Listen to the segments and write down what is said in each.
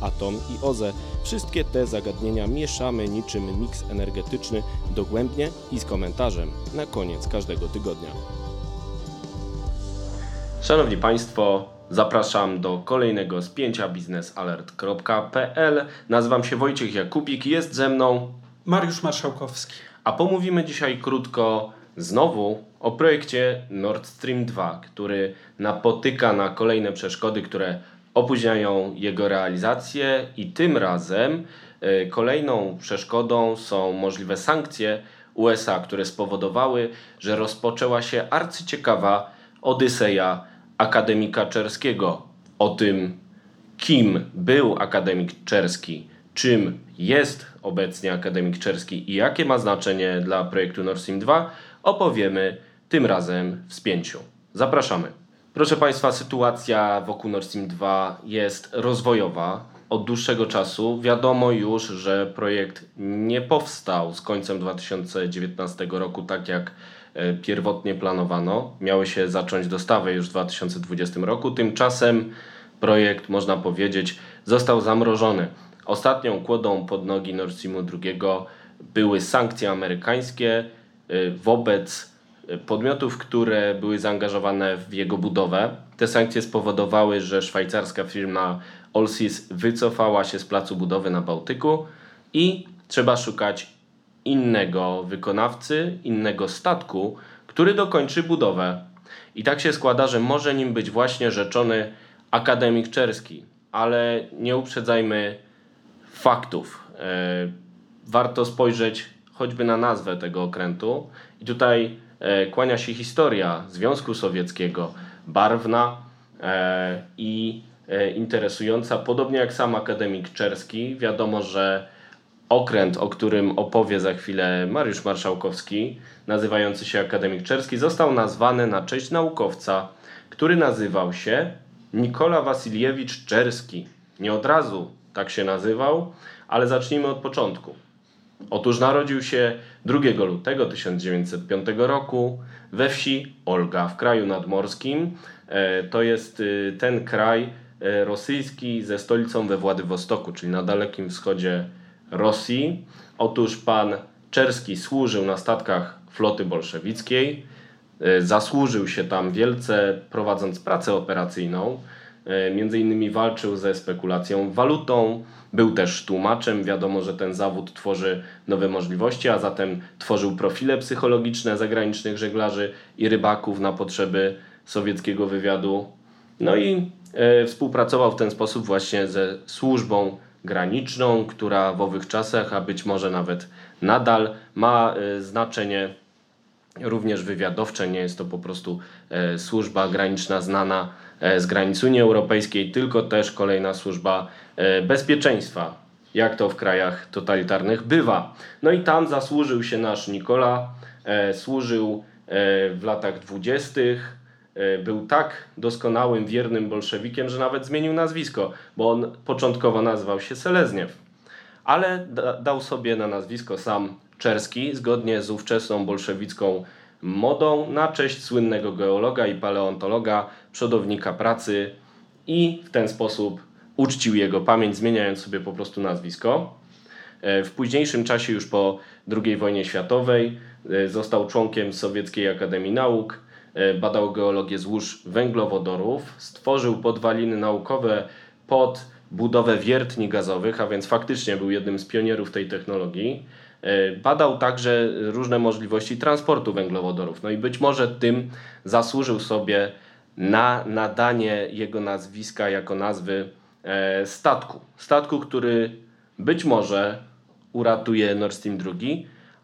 atom i OZE wszystkie te zagadnienia mieszamy niczym miks energetyczny dogłębnie i z komentarzem na koniec każdego tygodnia. Szanowni Państwo, zapraszam do kolejnego spięcia biznesalert.pl. Nazywam się Wojciech Jakubik, jest ze mną Mariusz Marszałkowski. a pomówimy dzisiaj krótko znowu o projekcie Nord Stream 2, który napotyka na kolejne przeszkody, które opóźniają jego realizację i tym razem y, kolejną przeszkodą są możliwe sankcje USA, które spowodowały, że rozpoczęła się arcyciekawa odyseja akademika czerskiego. O tym, kim był akademik czerski, czym jest obecnie akademik czerski i jakie ma znaczenie dla projektu Nord Stream 2, opowiemy tym razem w spięciu. Zapraszamy. Proszę Państwa, sytuacja wokół Nord Stream 2 jest rozwojowa. Od dłuższego czasu wiadomo już, że projekt nie powstał z końcem 2019 roku, tak jak e, pierwotnie planowano. Miały się zacząć dostawy już w 2020 roku. Tymczasem projekt, można powiedzieć, został zamrożony. Ostatnią kłodą pod nogi Nord Streamu 2 były sankcje amerykańskie y, wobec podmiotów, które były zaangażowane w jego budowę. Te sankcje spowodowały, że szwajcarska firma Allseas wycofała się z placu budowy na Bałtyku i trzeba szukać innego wykonawcy, innego statku, który dokończy budowę. I tak się składa, że może nim być właśnie rzeczony akademik czerski, ale nie uprzedzajmy faktów. E, warto spojrzeć choćby na nazwę tego okrętu. I tutaj e, kłania się historia Związku Sowieckiego, barwna e, i e, interesująca, podobnie jak sam akademik czerski. Wiadomo, że okręt, o którym opowie za chwilę Mariusz Marszałkowski, nazywający się Akademik Czerski, został nazwany na cześć naukowca, który nazywał się Nikola Wasyliewicz Czerski. Nie od razu tak się nazywał, ale zacznijmy od początku. Otóż narodził się 2 lutego 1905 roku we wsi Olga w kraju nadmorskim. E, To jest y, ten kraj e, rosyjski ze stolicą we Władywostoku, czyli na dalekim wschodzie Rosji. Otóż pan Czerski służył na statkach floty bolszewickiej. E, Zasłużył się tam wielce prowadząc pracę operacyjną. E, Między innymi walczył ze spekulacją walutą, był też tłumaczem. Wiadomo, że ten zawód tworzy nowe możliwości, a zatem tworzył profile psychologiczne zagranicznych żeglarzy i rybaków na potrzeby sowieckiego wywiadu. No i e, współpracował w ten sposób właśnie ze służbą graniczną, która w owych czasach, a być może nawet nadal ma e, znaczenie również wywiadowcze. Nie jest to po prostu e, służba graniczna znana z granic Unii Europejskiej, tylko też kolejna służba e, bezpieczeństwa, jak to w krajach totalitarnych bywa. No i tam zasłużył się nasz Nikola, e, służył e, w latach dwudziestych. e, Był tak doskonałym, wiernym bolszewikiem, że nawet zmienił nazwisko, bo on początkowo nazywał się Selezniew ale da, dał sobie na nazwisko sam Czerski, zgodnie z ówczesną bolszewicką modą, na cześć słynnego geologa i paleontologa, przodownika pracy i w ten sposób uczcił jego pamięć, zmieniając sobie po prostu nazwisko. E, W późniejszym czasie, już po II wojnie światowej, e, został członkiem Sowieckiej Akademii Nauk, e, badał geologię złóż węglowodorów, stworzył podwaliny naukowe pod budowę wiertni gazowych, a więc faktycznie był jednym z pionierów tej technologii. E, Badał także różne możliwości transportu węglowodorów. No i być może tym zasłużył sobie na nadanie jego nazwiska jako nazwy e, statku. Statku, który być może uratuje Nord Stream 2,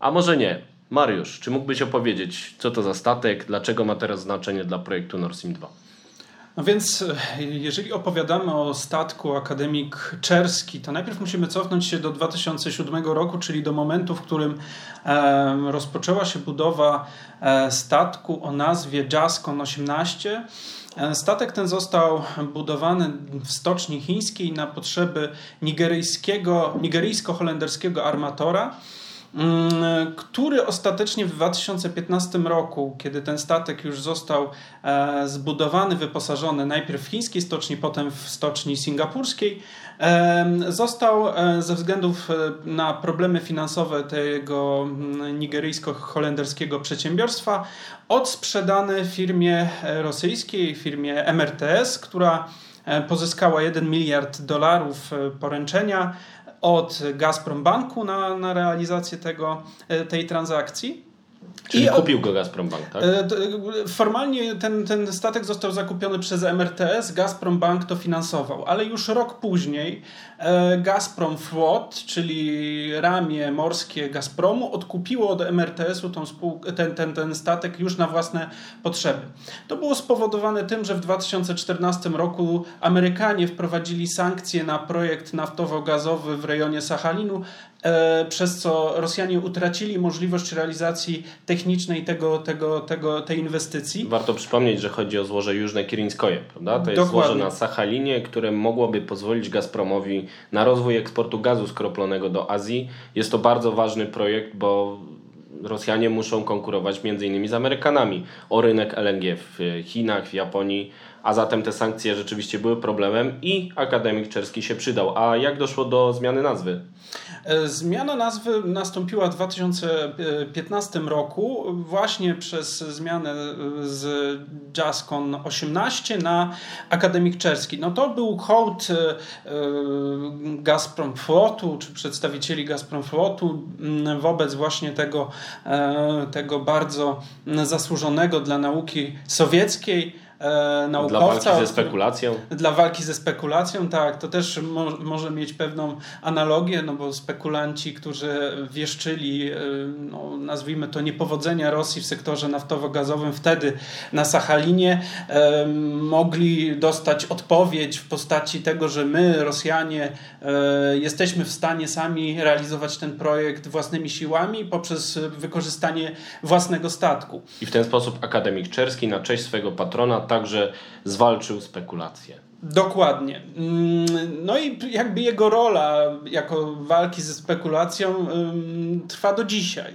a może nie. Mariusz, czy mógłbyś opowiedzieć, co to za statek, dlaczego ma teraz znaczenie dla projektu Nord Stream 2? No więc jeżeli opowiadamy o statku Akademik Czerski, to najpierw musimy cofnąć się do 2007 roku, czyli do momentu, w którym rozpoczęła się budowa statku o nazwie Jaskon 18 Statek ten został budowany w stoczni chińskiej na potrzeby nigeryjskiego, nigeryjsko-holenderskiego armatora, który ostatecznie w 2015 roku, kiedy ten statek już został e, zbudowany, wyposażony najpierw w chińskiej stoczni, potem w stoczni singapurskiej, Został e, ze względów e, na problemy finansowe tego mm, nigeryjsko-holenderskiego przedsiębiorstwa odsprzedany firmie rosyjskiej, firmie MRTS, która pozyskała 1 miliard dolarów poręczenia od Gazprom Banku na, na realizację tego, tej transakcji. Czyli I kupił go Gazprom Bank, tak? E, formalnie ten, ten statek został zakupiony przez MRTS, Gazprom Bank to finansował, ale już rok później e, Gazprom Flot, czyli ramię morskie Gazpromu, odkupiło od MRTS-u tą ten, ten, ten statek już na własne potrzeby. To było spowodowane tym, że w 2014 roku Amerykanie wprowadzili sankcje na projekt naftowo-gazowy w rejonie Sachalinu, przez co Rosjanie utracili możliwość realizacji technicznej tego, tego, tego, tej inwestycji. Warto przypomnieć, że chodzi o złoże Jużne Kirinskoje, prawda? To jest Dokładnie. złoże na Sachalinie, które mogłoby pozwolić Gazpromowi na rozwój eksportu gazu skroplonego do Azji. Jest to bardzo ważny projekt, bo Rosjanie muszą konkurować między innymi z Amerykanami o rynek LNG w Chinach, w Japonii, a zatem te sankcje rzeczywiście były problemem i akademik czerski się przydał. A jak doszło do zmiany nazwy? E, zmiana nazwy nastąpiła w 2015 roku właśnie przez zmianę e, z JazzCon 18 na Akademik Czerski. No to był hołd e, Gazprom Flotu, czy przedstawicieli Gazprom Flotu wobec właśnie tego, tego bardzo zasłużonego dla nauki sowieckiej e, naukowca. Dla walki ze spekulacją. Dla walki ze spekulacją, tak. To też mo może mieć pewną analogię, no bo spekulanci, którzy wieszczyli, e, no, nazwijmy to niepowodzenia Rosji w sektorze naftowo-gazowym wtedy na Sachalinie, e, mogli dostać odpowiedź w postaci tego, że my, Rosjanie, jesteśmy w stanie sami realizować ten projekt własnymi siłami poprzez wykorzystanie własnego statku. I w ten sposób akademik Czerski na cześć swojego patrona także zwalczył spekulacje. Dokładnie. Mm, no i jakby jego rola jako walki ze spekulacją trwa do dzisiaj.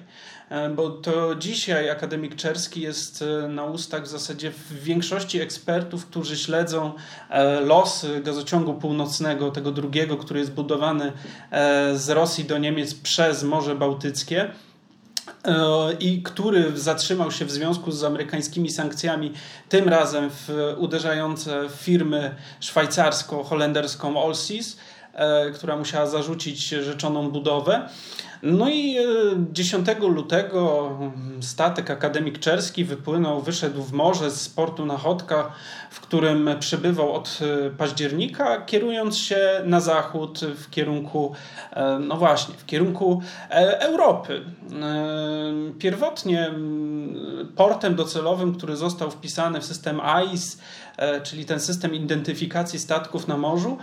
E, bo to dzisiaj akademik Czerski jest e, na ustach w zasadzie w większości ekspertów, którzy śledzą e, losy gazociągu północnego, tego drugiego, który jest budowany z Rosji do Niemiec przez Morze Bałtyckie i który zatrzymał się w związku z amerykańskimi sankcjami, tym razem w uderzające firmy szwajcarsko-holenderską e, która musiała zarzucić rzeczoną budowę. No i 10 e, lutego statek akademik czerski wypłynął, wyszedł w morze z portu Nachodka, w którym przebywał od e, października, kierując się na zachód w kierunku, e, no właśnie, w kierunku Europy. Pierwotnie portem docelowym, który został wpisany w system ICE, czyli ten system identyfikacji statków na morzu,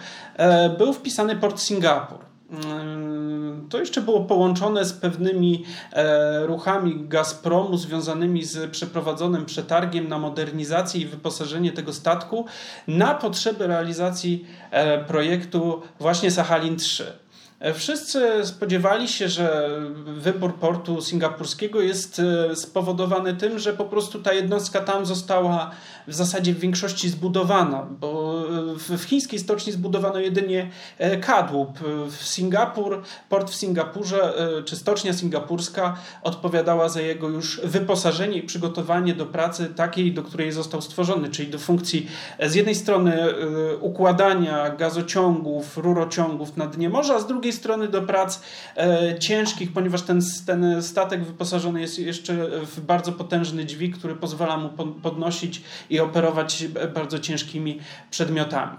był wpisany port Singapur. Mm, to jeszcze było połączone z pewnymi e, ruchami Gazpromu związanymi z przeprowadzonym przetargiem na modernizację i wyposażenie tego statku na potrzeby realizacji e, projektu właśnie Sachalin 3. E, wszyscy spodziewali się, że wybór portu singapurskiego jest spowodowany tym, że po prostu ta jednostka tam została w zasadzie w większości zbudowana, bo w chińskiej stoczni zbudowano jedynie e, kadłub. W Singapur, port w Singapurze, e, czy stocznia singapurska odpowiadała za jego już wyposażenie i przygotowanie do pracy takiej, do której został stworzony, czyli do funkcji e, z jednej strony układania gazociągów, rurociągów na dnie morza, a z drugiej strony do prac ciężkich, ponieważ ten, ten statek wyposażony jest jeszcze w bardzo potężny dźwig, który pozwala mu podnosić i operować bardzo ciężkimi przedmiotami.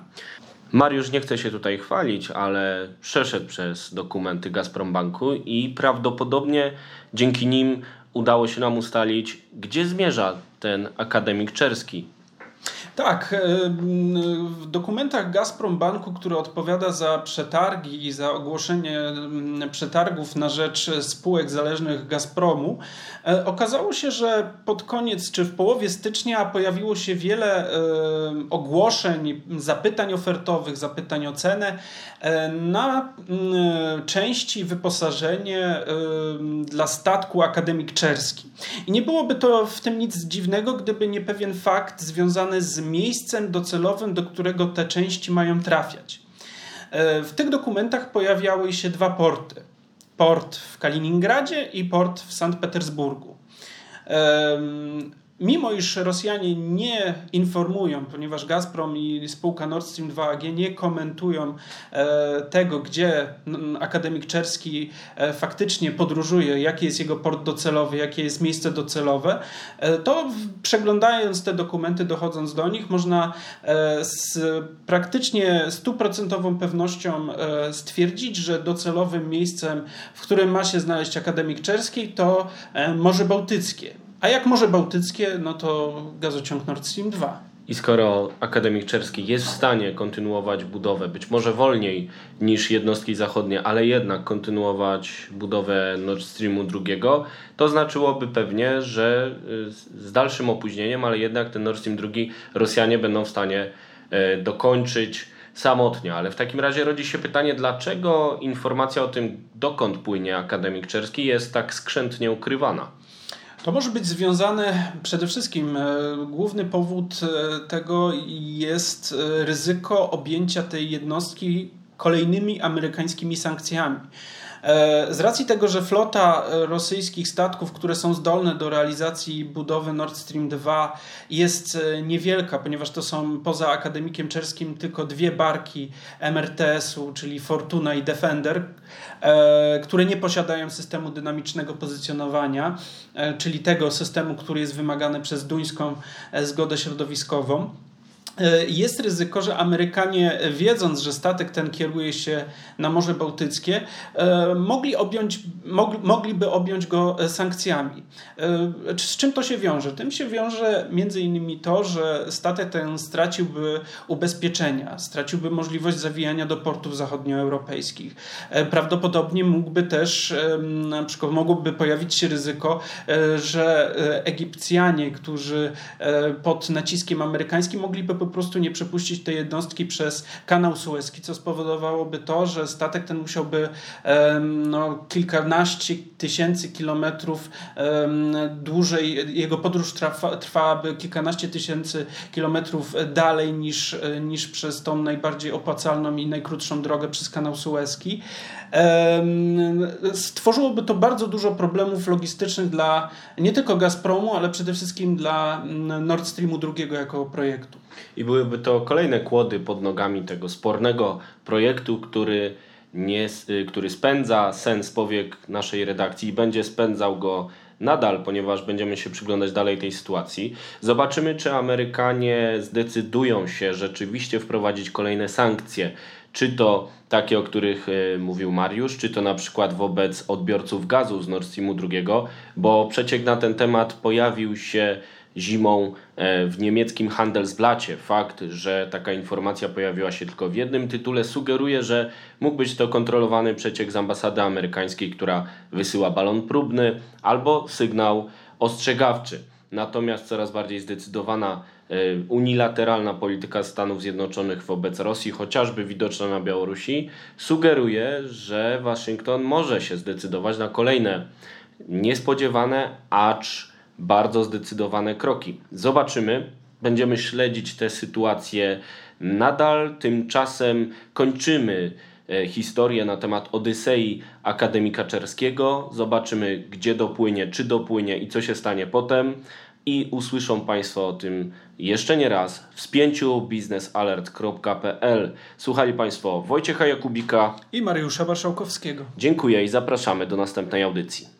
Mariusz nie chce się tutaj chwalić, ale przeszedł przez dokumenty Gazprombanku i prawdopodobnie dzięki nim udało się nam ustalić, gdzie zmierza ten akademik czerski. Tak. W dokumentach Gazprom Banku, który odpowiada za przetargi i za ogłoszenie przetargów na rzecz spółek zależnych Gazpromu, e, okazało się, że pod koniec czy w połowie stycznia pojawiło się wiele ogłoszeń, zapytań ofertowych, zapytań o cenę e, na części wyposażenie dla statku Akademik Czerski. I nie byłoby to w tym nic dziwnego, gdyby nie pewien fakt związany z miejscem docelowym, do którego te części mają trafiać. E, w tych dokumentach pojawiały się dwa porty. Port w Kaliningradzie i port w Sankt Petersburgu. Mimo iż Rosjanie nie informują, ponieważ Gazprom i spółka Nord Stream 2 AG nie komentują e, tego, gdzie akademik Czerski e, faktycznie podróżuje, jaki jest jego port docelowy, jakie jest miejsce docelowe, e, to przeglądając te dokumenty, dochodząc do nich, można z praktycznie stuprocentową pewnością stwierdzić, że docelowym miejscem, w którym ma się znaleźć akademik Czerski, to Morze Bałtyckie. A jak Morze Bałtyckie, no to gazociąg Nord Stream 2. I skoro Akademik Czerski jest w stanie kontynuować budowę, być może wolniej niż jednostki zachodnie, ale jednak kontynuować budowę Nord Streamu II, to znaczyłoby pewnie, że y, z dalszym opóźnieniem, ale jednak ten Nord Stream II Rosjanie będą w stanie e, dokończyć samotnie. Ale w takim razie rodzi się pytanie, dlaczego informacja o tym, dokąd płynie Akademik Czerski, jest tak skrzętnie ukrywana? To może być związane przede wszystkim, e, główny powód e, tego jest e, ryzyko objęcia tej jednostki kolejnymi amerykańskimi sankcjami. E, z racji tego, że flota e, rosyjskich statków, które są zdolne do realizacji budowy Nord Stream 2 jest e, niewielka, ponieważ to są poza akademikiem czerskim tylko dwie barki MRTS-u, czyli Fortuna i Defender, które nie posiadają systemu dynamicznego pozycjonowania, czyli tego systemu, który jest wymagany przez duńską zgodę środowiskową. E, jest ryzyko, że Amerykanie, wiedząc, że statek ten kieruje się na Morze Bałtyckie, e, mogli objąć, mogliby objąć go e, sankcjami. Z czym to się wiąże? Tym się wiąże między innymi to, że statek ten straciłby ubezpieczenia, straciłby możliwość zawijania do portów zachodnioeuropejskich. Prawdopodobnie mógłby też, na przykład mogłoby pojawić się ryzyko, że Egipcjanie, którzy pod naciskiem amerykańskim mogliby po prostu nie przepuścić tej jednostki przez kanał Suezki, co spowodowałoby to, że statek ten musiałby no, kilkanaście tysięcy kilometrów dłużej, jego podróż trwa, trwałaby kilkanaście tysięcy kilometrów dalej niż, niż przez tą najbardziej opłacalną i najkrótszą drogę przez kanał Suezki. Stworzyłoby to bardzo dużo problemów logistycznych dla nie tylko Gazpromu, ale przede wszystkim dla Nord Streamu II jako projektu. I byłyby to kolejne kłody pod nogami tego spornego projektu, który, nie, y, który spędza sens powiek naszej redakcji i będzie spędzał go nadal, ponieważ będziemy się przyglądać dalej tej sytuacji. Zobaczymy, czy Amerykanie zdecydują się rzeczywiście wprowadzić kolejne sankcje. Czy to takie, o których y, mówił Mariusz, czy to na przykład wobec odbiorców gazu z Nord Streamu II, bo przeciek na ten temat pojawił się zimą e, w niemieckim Handelsblacie. Fakt, że taka informacja pojawiła się tylko w jednym tytule, sugeruje, że mógł być to kontrolowany przeciek z ambasady amerykańskiej, która wysyła balon próbny albo sygnał ostrzegawczy. Natomiast coraz bardziej zdecydowana e, unilateralna polityka Stanów Zjednoczonych wobec Rosji, chociażby widoczna na Białorusi, sugeruje, że Waszyngton może się zdecydować na kolejne niespodziewane, acz bardzo zdecydowane kroki. Zobaczymy, będziemy śledzić tę sytuację nadal. Tymczasem kończymy e, historię na temat Odysei Akademika Czerskiego. Zobaczymy, gdzie dopłynie, czy dopłynie i co się stanie potem. I usłyszą Państwo o tym jeszcze nie raz w spięciu biznesalert.pl. Słuchali Państwo Wojciecha Jakubika i Mariusza Warszałkowskiego. Dziękuję i zapraszamy do następnej audycji.